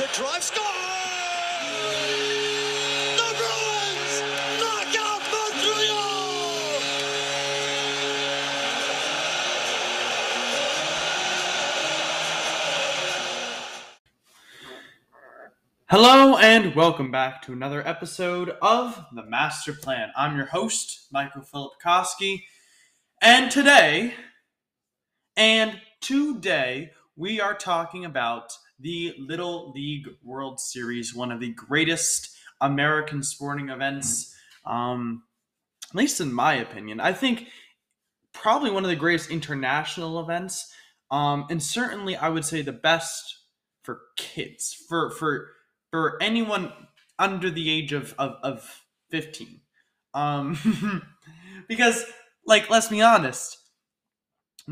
The drive score. The Bruins knock out Montreal. Hello and welcome back to another episode of The Master Plan. I'm your host, Michael Philip Koski, and today, and today, we are talking about the Little League World Series, one of the greatest American sporting events, um, at least in my opinion. I think probably one of the greatest international events, um, and certainly I would say the best for kids, for for for anyone under the age of of, of 15 um because like let's be honest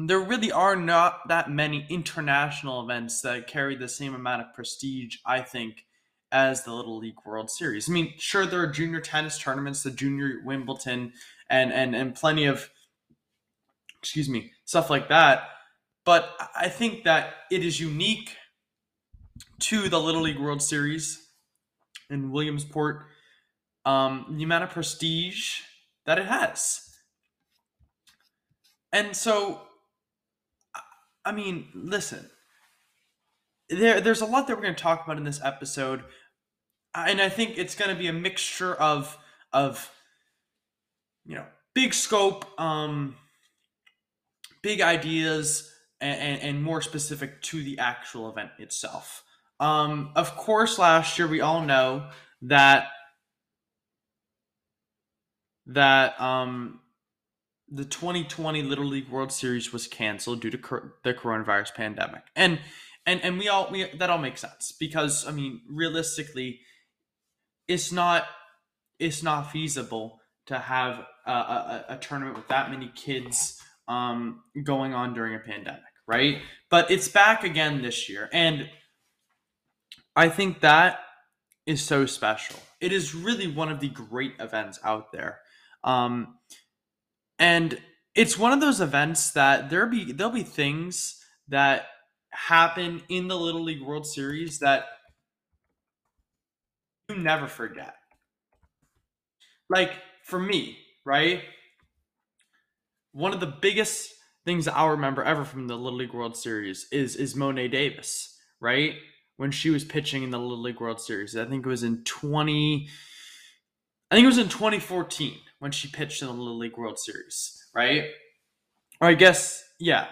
there really are not that many international events that carry the same amount of prestige i think as the little league world series i mean sure there are junior tennis tournaments the junior wimbledon and and and plenty of excuse me stuff like that but i think that it is unique to the Little League World Series in Williamsport, um, the amount of prestige that it has. And so, I- mean, listen, there, there's a lot that we're going to talk about in this episode, and I think it's going to be a mixture of of you know big scope, um, big ideas, and, and, and more specific to the actual event itself. Um, of course, last year we all know that that um, the 2020 Little League World Series was canceled due to the coronavirus pandemic, and and and we all we that all makes sense because I mean realistically, it's not it's not feasible to have a, a, a tournament with that many kids um, going on during a pandemic, right? But it's back again this year, and I think that is so special. It is really one of the great events out there. Um, and it's one of those events that there be there'll be things that happen in the Little League World Series that you never forget. Like for me, right? One of the biggest things I'll remember ever from the Little League World Series is is Mo'ne Davis, right? when she was pitching in the Little League World Series. I think it was in 20 I think it was in 2014 when she pitched in the Little League World Series, right? Or I guess yeah,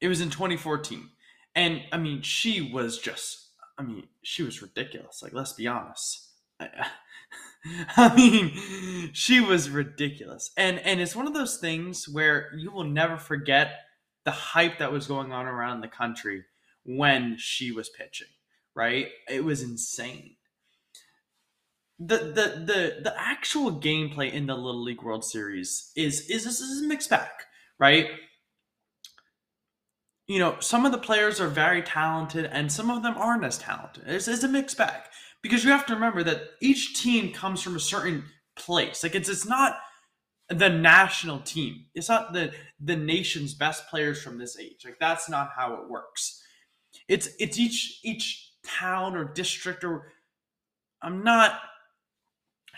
it was in 2014. And I mean, she was just I mean, she was ridiculous. Like let's be honest. I, I mean, she was ridiculous. And and it's one of those things where you will never forget the hype that was going on around the country when she was pitching right? It was insane. The the the the actual gameplay in the Little League World Series is is this is a mixed bag, right? You know, some of the players are very talented and some of them aren't as talented. It's, it's a mixed bag because you have to remember that each team comes from a certain place. Like it's it's not the national team. It's not the the nation's best players from this age. Like that's not how it works. It's it's each each town or district or I'm not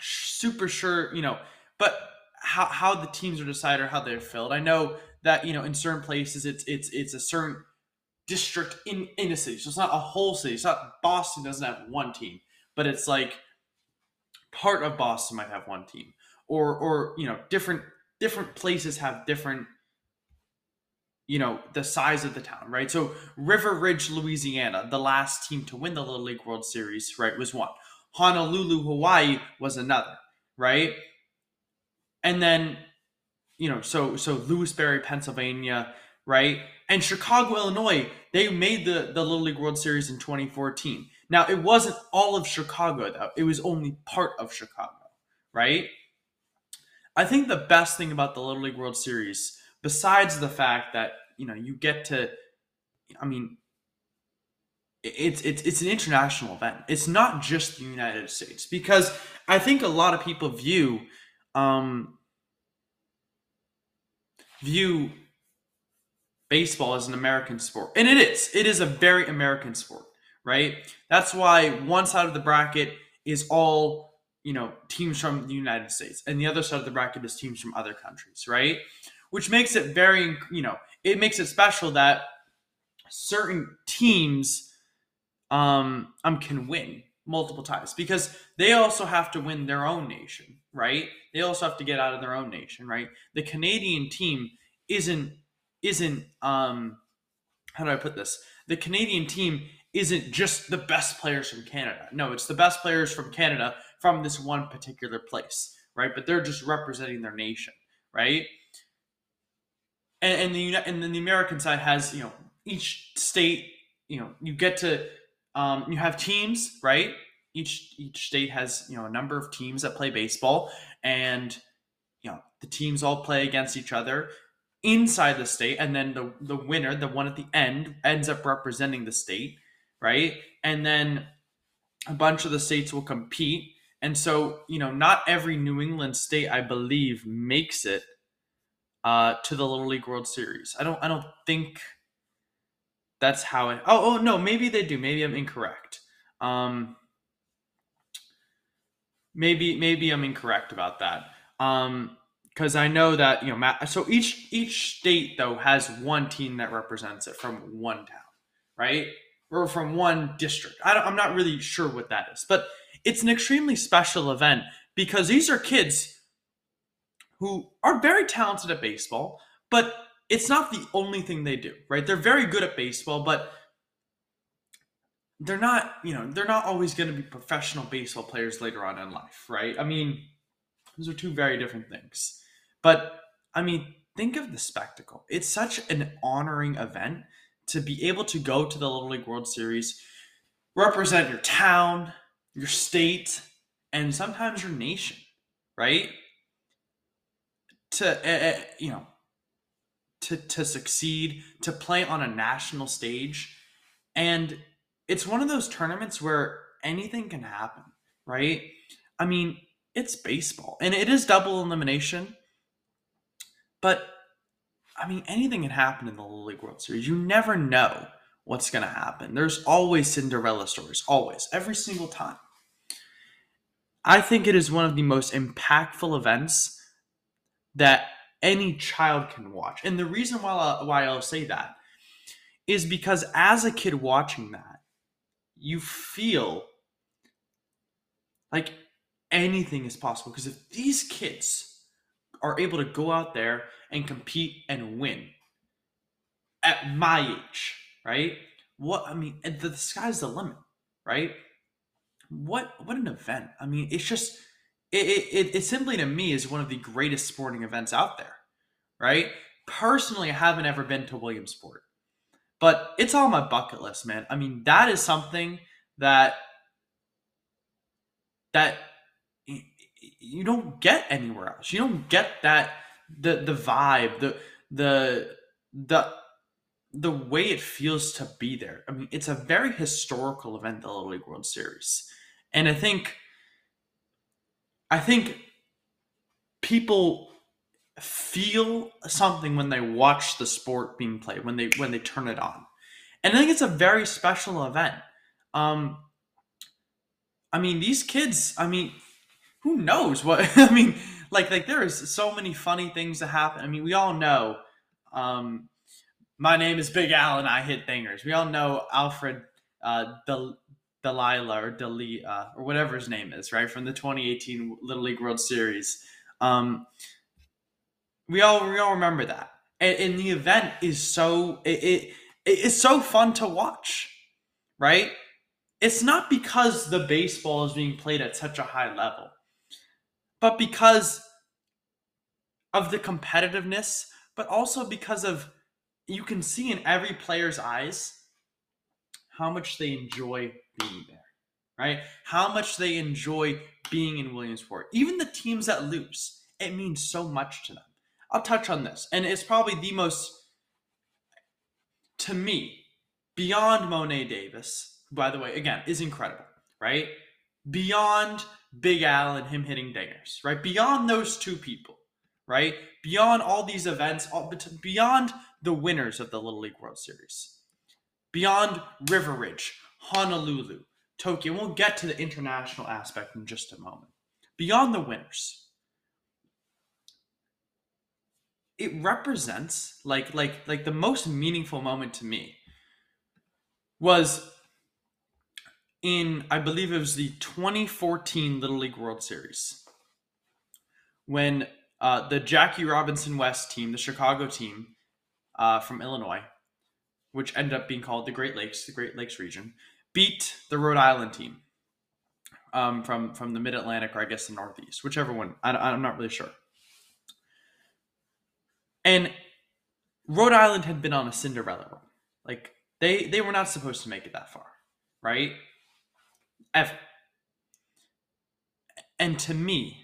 super sure, you know, but how how the teams are decided or how they're filled. I know that you know in certain places it's it's it's a certain district in in a city, so it's not a whole city. It's not Boston doesn't have one team, but it's like part of Boston might have one team, or or you know different different places have different you know the size of the town right so river ridge louisiana the last team to win the little league world series right was one honolulu hawaii was another right and then you know, so so Lewisberry, Pennsylvania, right, and Chicago, Illinois. They made the the Little League World Series in 2014. Now it wasn't all of Chicago though; it was only part of Chicago, right? I think the best thing about the Little League World Series, besides the fact that you know you get to, I mean, it's it's it's an international event. It's not just the United States because I think a lot of people view um, view baseball as an American sport, and it is. It is a very American sport, right? That's why one side of the bracket is all you know teams from the United States, and the other side of the bracket is teams from other countries, right? Which makes it very you know it makes it special that certain teams um, um can win multiple times because they also have to win their own nation, right? They also have to get out of their own nation, right? The Canadian team isn't isn't um how do I put this? The Canadian team isn't just the best players from Canada. No, it's the best players from Canada from this one particular place, right? But they're just representing their nation, right? And, and the and then the American side has you know each state you know you get to um, you have teams right? Each each state has you know a number of teams that play baseball and you know the teams all play against each other inside the state and then the the winner the one at the end ends up representing the state right? And then a bunch of the states will compete. And so you know not every new england state i believe makes it uh to the little league world series. I don't i don't think that's how it oh oh no maybe they do. Maybe i'm incorrect. Um maybe maybe i'm incorrect about that. Um because I know that you know, so each each state though has one team that represents it from one town, right, or from one district. I don't, I am not really sure what that is, but it's an extremely special event because these are kids who are very talented at baseball, but it's not the only thing they do, right? They're very good at baseball, but they're not, you know, they're not always going to be professional baseball players later on in life, right? I mean, those are two very different things. But I mean, think of the spectacle. It's such an honoring event to be able to go to the Little League World Series, represent your town, your state, and sometimes your nation, right? To uh, you know, to to succeed, to play on a national stage, and it's one of those tournaments where anything can happen, right? I mean, it's baseball, and it is double elimination but I mean, anything can happen in the Little League World Series. You never know what's going to happen. There's always Cinderella stories, always, every single time. I think it is one of the most impactful events that any child can watch. And the reason why, I, why I'll say that is because as a kid watching that, you feel like anything is possible. Because if these kids are able to go out there and compete and win at my age, right? What I mean, the, the sky's the limit, right? What what an event! I mean, it's just it, it it simply to me is one of the greatest sporting events out there, right? Personally, I haven't ever been to Williamsport, but it's on my bucket list, man. I mean, that is something that that you don't get anywhere else. You don't get that the the vibe, the the the the way it feels to be there. I mean, it's a very historical event, the Little League World Series, and I think I think people feel something when they watch the sport being played when they when they turn it on, and I think it's a very special event. Um, I mean, these kids. I mean, who knows what I mean? Like, like there is so many funny things that happen. I mean, we all know. Um, my name is Big Al, and I hit dingers. We all know Alfred uh, Del- Delilah or Deli uh, or whatever his name is, right from the 2018 Little League World Series. Um, we all we all remember that, and, and the event is so it, it it's so fun to watch, right? It's not because the baseball is being played at such a high level but because of the competitiveness, but also because of you can see in every player's eyes how much they enjoy being there, right? How much they enjoy being in Williamsport. Even the teams that lose, it means so much to them. I'll touch on this, and it's probably the most, to me, beyond Mo'ne Davis, who, by the way, again, is incredible, right? Beyond Big Al and him hitting dingers, right? Beyond those two people, right? Beyond all these events, all, beyond the winners of the Little League World Series, beyond River Ridge, Honolulu, Tokyo. We'll get to the international aspect in just a moment. Beyond the winners, it represents like like like the most meaningful moment to me was in I believe it was the 2014 Little League World Series when uh, the Jackie Robinson West team, the Chicago team uh, from Illinois, which ended up being called the Great Lakes, the Great Lakes region, beat the Rhode Island team um, from from the Mid Atlantic or I guess the Northeast, whichever one. I, I'm not really sure. And Rhode Island had been on a Cinderella run. Like they they were not supposed to make it that far, right? Ever. And to me,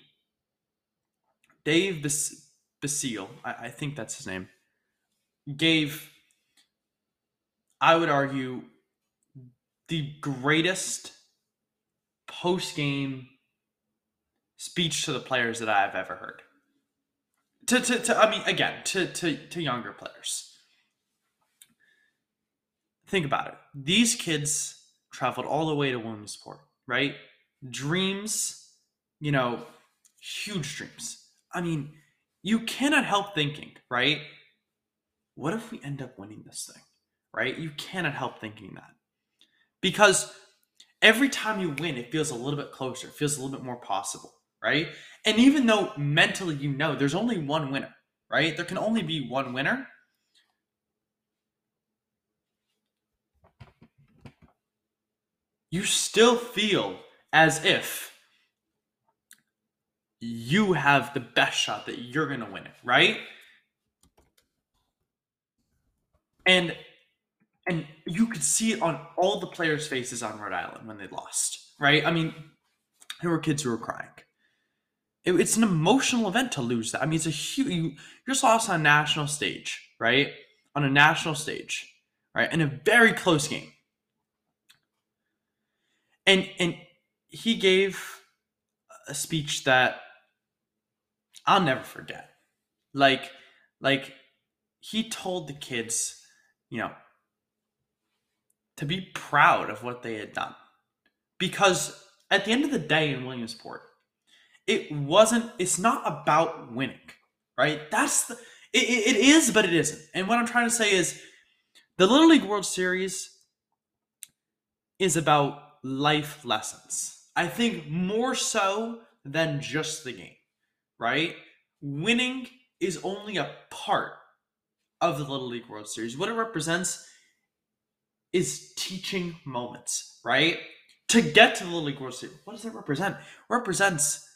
Dave Bas- Basile, I, I think that's his name, gave, I would argue, the greatest post game speech to the players that I've ever heard. To, to, to I mean, again, to, to, to younger players. Think about it. These kids traveled all the way to Williamsport, right? Dreams, you know, huge dreams. I mean, you cannot help thinking, right? What if we end up winning this thing, right? You cannot help thinking that. Because every time you win, it feels a little bit closer, it feels a little bit more possible, right? And even though mentally you know there's only one winner, right? There can only be one winner. You still feel as if you have the best shot that you're going to win it, right? And and you could see it on all the players' faces on Rhode Island when they lost, right? I mean, there were kids who were crying. It, it's an emotional event to lose that. I mean, it's a huge. You, just lost on a national stage, right? On a national stage, right? In a very close game. And and he gave a speech that I'll never forget. Like, like he told the kids, you know, to be proud of what they had done. Because at the end of the day in Williamsport, it wasn't, it's not about winning, right? That's the, it, it is, but it isn't. And what I'm trying to say is the Little League World Series is about life lessons. I think more so than just the game right? Winning is only a part of the Little League World Series. What it represents is teaching moments, right? To get to the Little League World what does it represent? Represents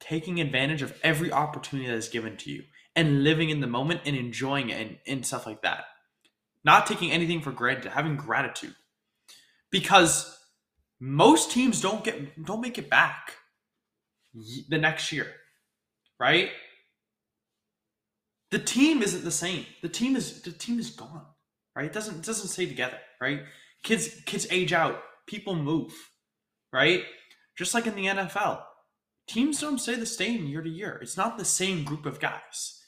taking advantage of every opportunity that is given to you and living in the moment and enjoying it and, and stuff like that. Not taking anything for granted, having gratitude. Because most teams don't get don't make it back the next year right? The team isn't the same. The team is the team is gone, right? It doesn't it doesn't stay together, right? Kids kids age out, people move, right? Just like in the NFL, teams don't stay the same year to year. It's not the same group of guys.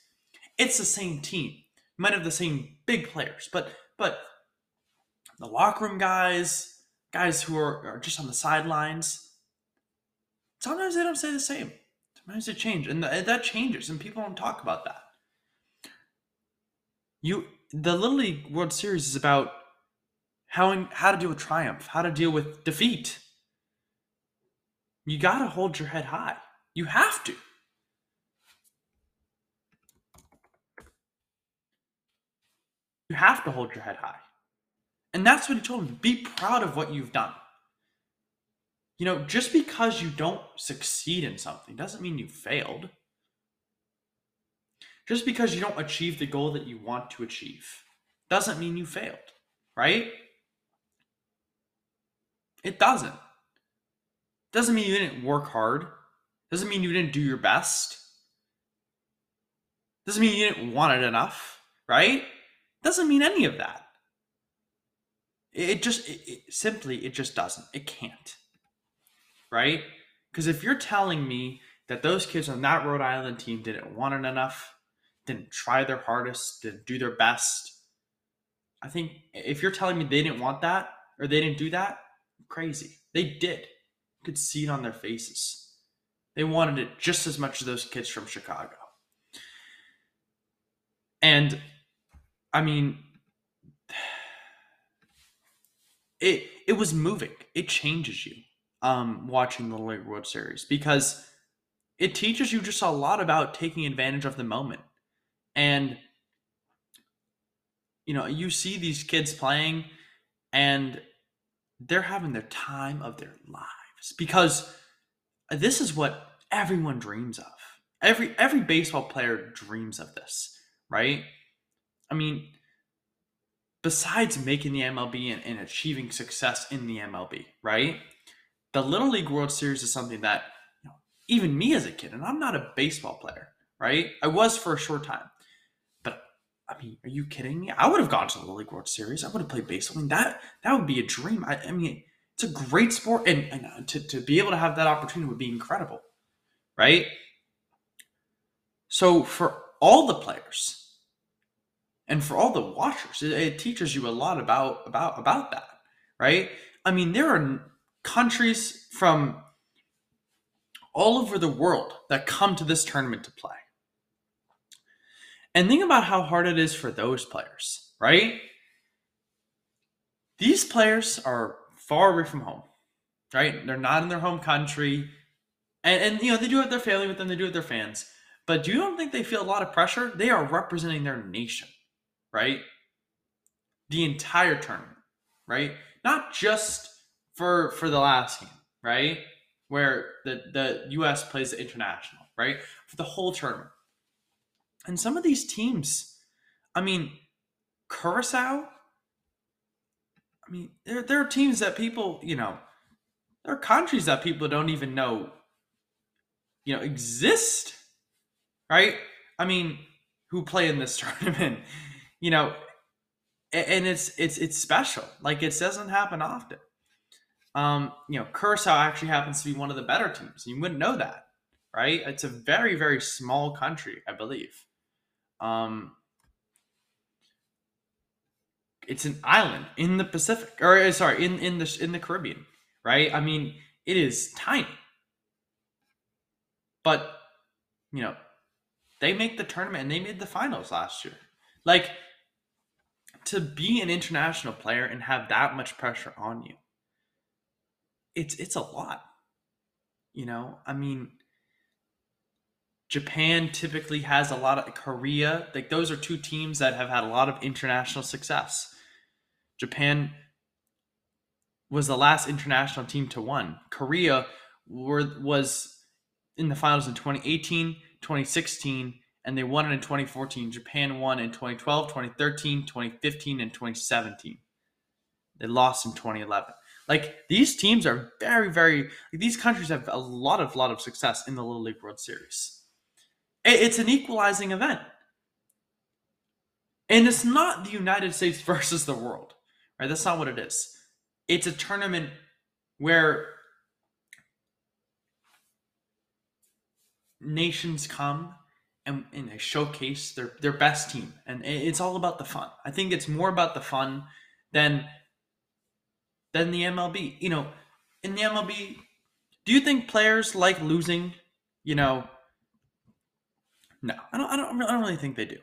It's the same team. You might have the same big players, but but the locker room guys, guys who are, are just on the sidelines, sometimes they don't stay the same. Sometimes it change, and th- that changes, and people don't talk about that. You, the Little League World Series is about how how to deal with triumph, how to deal with defeat. You got to hold your head high. You have to. You have to hold your head high. And that's what he told him. Be proud of what you've done you know, just because you don't succeed in something doesn't mean you failed. Just because you don't achieve the goal that you want to achieve doesn't mean you failed, right? It doesn't. Doesn't mean you didn't work hard. Doesn't mean you didn't do your best. Doesn't mean you didn't want it enough, right? Doesn't mean any of that. It just it, it, simply it just doesn't. It can't. Right? Because if you're telling me that those kids on that Rhode Island team didn't want it enough, didn't try their hardest, didn't do their best, I think if you're telling me they didn't want that or they didn't do that, crazy. They did. You could see it on their faces. They wanted it just as much as those kids from Chicago. And I mean, it it was moving. It changes you um, watching the League World Series because it teaches you just a lot about taking advantage of the moment. And you know, you see these kids playing and they're having their time of their lives because this is what everyone dreams of. Every every baseball player dreams of this, right? I mean, besides making the MLB and, and achieving success in the MLB, right? The Little League World Series is something that you know, even me as a kid, and I'm not a baseball player, right? I was for a short time. I mean, are you kidding me? I would have gone to the League World Series. I would have played baseball. I mean, that that would be a dream. I, I mean, it's a great sport, and, and uh, to, to be able to have that opportunity would be incredible, right? So for all the players and for all the watchers, it, it teaches you a lot about about about that, right? I mean, there are countries from all over the world that come to this tournament to play. And think about how hard it is for those players, right? These players are far away from home, right? They're not in their home country. And, and you know, they do have their family with them, they do have their fans. But do you don't think they feel a lot of pressure? They are representing their nation, right? The entire tournament, right? Not just for for the last game, right? Where the the US plays the international, right? For the whole tournament. And some of these teams, I mean, Curacao, I mean, there, there are teams that people, you know, there are countries that people don't even know, you know, exist, right? I mean, who play in this tournament, you know, and it's it's it's special. Like it doesn't happen often. Um, you know, Curacao actually happens to be one of the better teams. You wouldn't know that, right? It's a very very small country, I believe. Um, it's an island in the Pacific, or uh, sorry, in in the in the Caribbean, right? I mean, it is tiny, but you know, they make the tournament and they made the finals last year. Like to be an international player and have that much pressure on you, it's it's a lot. You know, I mean, Japan typically has a lot of Korea. Like those are two teams that have had a lot of international success. Japan was the last international team to win. Korea were, was in the finals in 2018, 2016, and they won it in 2014. Japan won in 2012, 2013, 2015, and 2017. They lost in 2011. Like these teams are very, very. Like, these countries have a lot of, lot of success in the Little League World Series. It's an equalizing event. And it's not the United States versus the world, right? That's not what it is. It's a tournament where nations come and, and they showcase their, their best team. And it's all about the fun. I think it's more about the fun than than the MLB. You know, in the MLB, do you think players like losing? You know, no, I don't. I don't. I don't really think they do.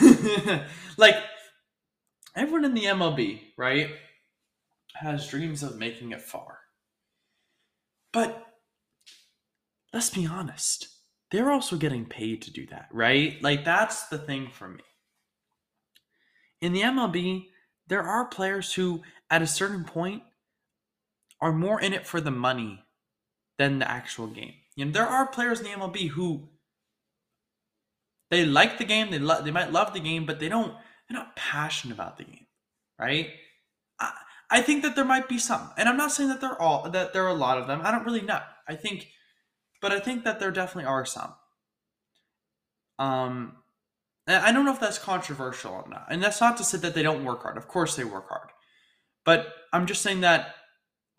like everyone in the MLB, right, has dreams of making it far. But let's be honest, they're also getting paid to do that, right? Like that's the thing for me. In the MLB, there are players who, at a certain point, are more in it for the money than the actual game. You know, there are players in the MLB who They like the game. They lo- they might love the game, but they don't. They're not passionate about the game, right? I, I think that there might be some, and I'm not saying that they're all that there are a lot of them. I don't really know. I think, but I think that there definitely are some. Um, I don't know if that's controversial or not, and that's not to say that they don't work hard. Of course, they work hard, but I'm just saying that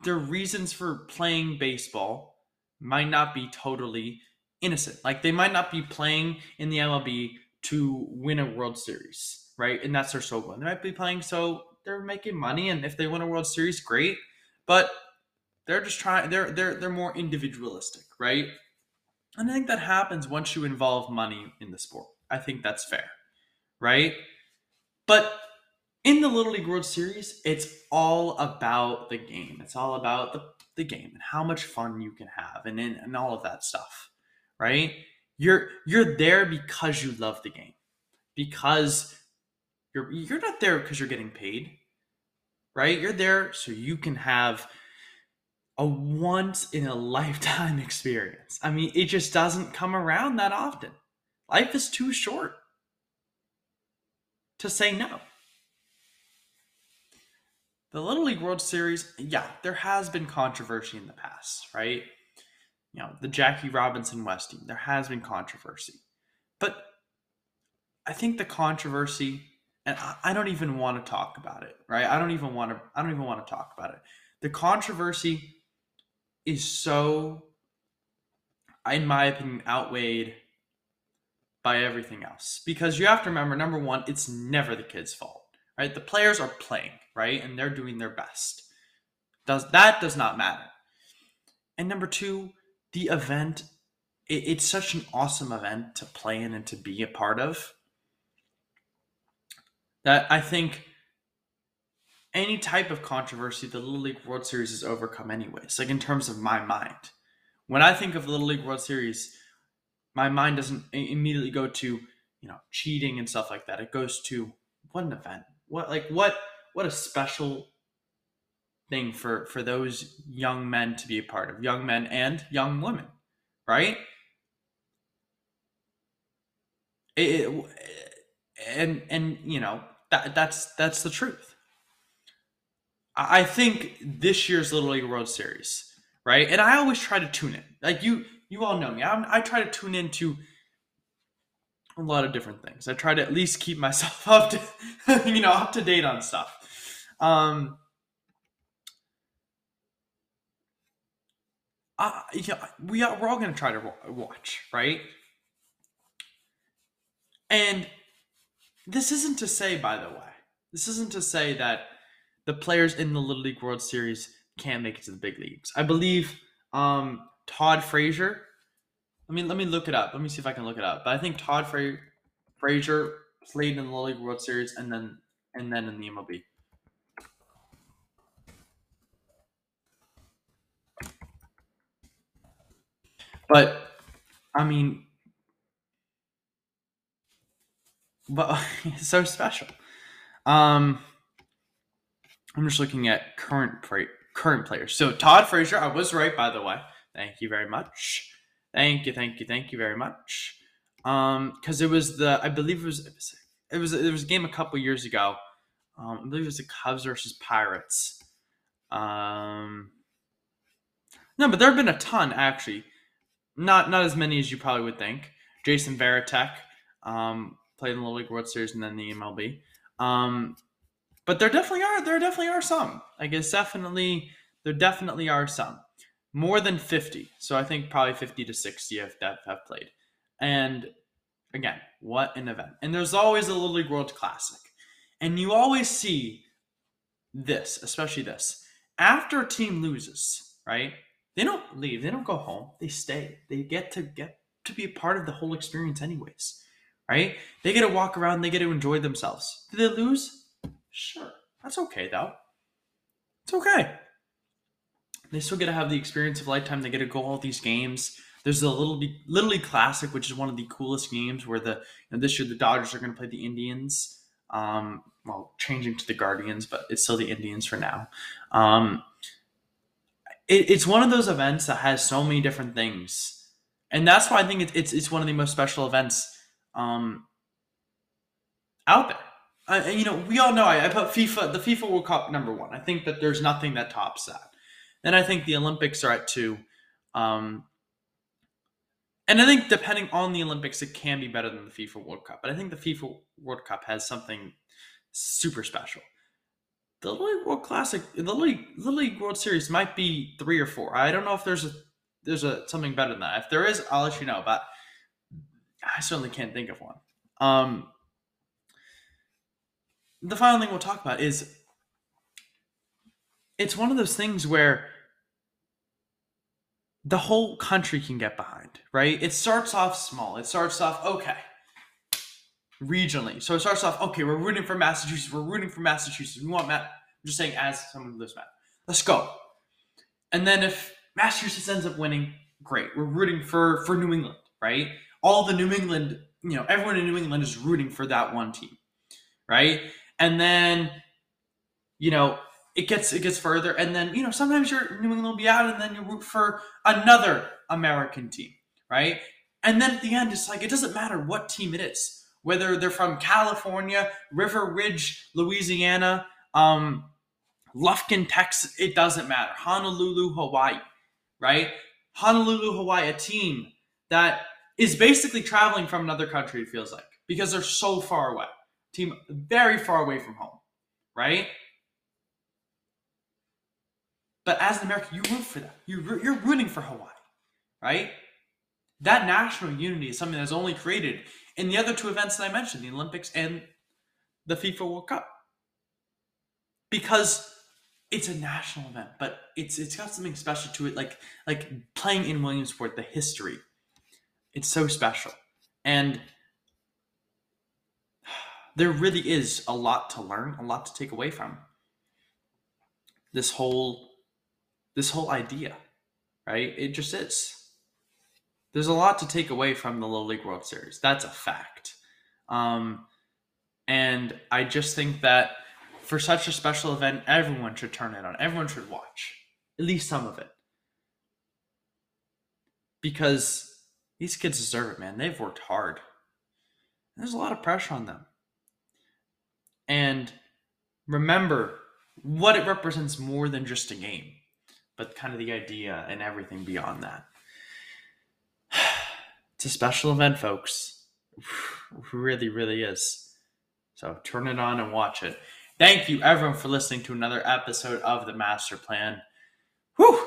their reasons for playing baseball might not be totally innocent. Like they might not be playing in the MLB to win a World Series, right? And that's their sole goal. They might be playing so they're making money, and if they win a World Series, great. But they're just trying. They're they're they're more individualistic, right? And I think that happens once you involve money in the sport. I think that's fair, right? But in the Little League World Series, it's all about the game. It's all about the, the game and how much fun you can have and, and, and all of that stuff, right? You're you're there because you love the game. Because you're you're not there because you're getting paid, right? You're there so you can have a once in a lifetime experience. I mean, it just doesn't come around that often. Life is too short to say no. The Little League World Series, yeah, there has been controversy in the past, right? You know, the Jackie Robinson West team, there has been controversy. But I think the controversy, and I don't even want to talk about it, right? I don't even want to, I don't even want to talk about it. The controversy is so, in my opinion, outweighed by everything else. Because you have to remember, number one, it's never the kid's fault, right? The players are playing, right? And they're doing their best. Does that does not matter. And number two, the event, it, it's such an awesome event to play in and to be a part of that I think any type of controversy the Little League World Series is overcome anyways. Like in terms of my mind. When I think of the Little League World Series, my mind doesn't immediately go to, you know, cheating and stuff like that. It goes to what an event. What like what what a special thing for for those young men to be a part of, young men and young women, right? It, it, and and you know that that's that's the truth. I think this year's Little League World Series, right? And I always try to tune in. Like you, you all know me. I'm, I try to tune into a lot of different things. I try to at least keep myself up to, you know, up to date on stuff. Um, I, yeah, we are, we're all going to try to watch, right? And this isn't to say, by the way, this isn't to say that the players in the Little League World Series can't make it to the big leagues. I believe um, Todd Frazier. Let me let me look it up. Let me see if I can look it up. But I think Todd Fra- Frazier played in the Little League World Series and then and then in the MLB. But I mean, but it's so special. Um, I'm just looking at current current players. So Todd Frazier, I was right by the way. Thank you very much. Thank you, thank you, thank you very much. Um, because it was the I believe it was it was it was, it was a game a couple years ago. Um, I believe it was the Cubs versus Pirates. Um, no, but there have been a ton actually. Not not as many as you probably would think. Jason Varitek um, played in the Little League World Series and then the MLB. Um, but there definitely are there definitely are some. I guess definitely there definitely are some. More than 50. So I think probably 50 to 60 have, have played. And again, what an event. And there's always a Little League World Classic. And you always see this, especially this. After a team loses, right? They don't leave. They don't go home. They stay. They get to get to be a part of the whole experience anyways. Right? They get to walk around, they get to enjoy themselves. Did they lose? Sure. That's okay though. It's okay. They still get to have the experience of lifetime. They get to go all these games. There's a little Little Classic, which is one of the coolest games where the you know, this year the Dodgers are going to play the Indians. Um, well, changing to the Guardians, but it's still the Indians for now. Um, it, it's one of those events that has so many different things, and that's why I think it, it's it's one of the most special events um, out there. And, you know, we all know I, I put FIFA, the FIFA World Cup number one. I think that there's nothing that tops that. Then I think the Olympics are at two. Um, and I think depending on the Olympics, it can be better than the FIFA World Cup. But I think the FIFA World Cup has something super special. The League World Classic, the League, the League World Series might be three or four. I don't know if there's a there's a something better than that. If there is, I'll let you know. But I certainly can't think of one. Um, the final thing we'll talk about is it's one of those things where the whole country can get behind, right? It starts off small. It starts off, okay, regionally. So it starts off, okay, we're rooting for Massachusetts. We're rooting for Massachusetts. We want Matt. I'm just saying, as someone who lives Matt, let's go. And then if Massachusetts ends up winning, great. We're rooting for for New England, right? All the New England, you know, everyone in New England is rooting for that one team, right? And then, you know, it gets it gets further, and then you know sometimes your New England will be out, and then you root for another American team, right? And then at the end, it's like it doesn't matter what team it is, whether they're from California, River Ridge, Louisiana, um, Lufkin, Texas. It doesn't matter. Honolulu, Hawaii, right? Honolulu, Hawaii, a team that is basically traveling from another country. It feels like because they're so far away. Team very far away from home, right? But as an American, you root for that. You, you're rooting for Hawaii, right? That national unity is something that's only created in the other two events that I mentioned, the Olympics and the FIFA World Cup. Because it's a national event, but it's it's got something special to it, like like playing in Williamsport, the history. It's so special. And there really is a lot to learn, a lot to take away from this whole this whole idea, right? It just is. There's a lot to take away from the Little League World Series. That's a fact. Um, and I just think that for such a special event, everyone should turn it on. Everyone should watch at least some of it. Because these kids deserve it, man. They've worked hard. There's a lot of pressure on them. And remember what it represents more than just a game but kind of the idea and everything beyond that. A special event, folks. Really, really is. So turn it on and watch it. Thank you, everyone, for listening to another episode of the Master Plan. Whew!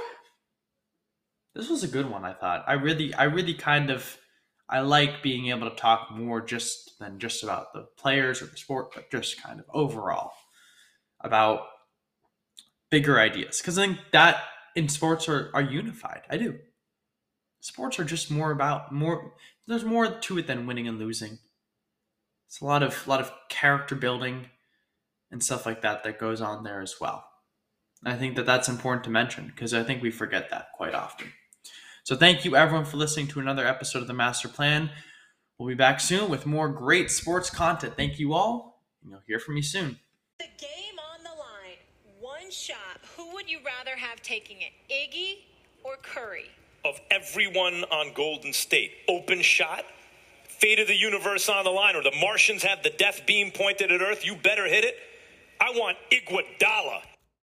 This was a good one, I thought. I really, I really kind of, I like being able to talk more just than just about the players or the sport, but just kind of overall about bigger ideas. Because I think that in sports are, are unified. I do. Sports are just more about more there's more to it than winning and losing. It's a lot of a lot of character building and stuff like that that goes on there as well. I think that that's important to mention because I think we forget that quite often. So thank you everyone for listening to another episode of the Master Plan. We'll be back soon with more great sports content. Thank you all, and you'll hear from me soon. The game on the line. One shot. Who would you rather have taking it, Iggy or Curry? Of everyone on Golden State. Open shot, fate of the universe on the line, or the Martians have the death beam pointed at Earth. You better hit it. I want Iguodala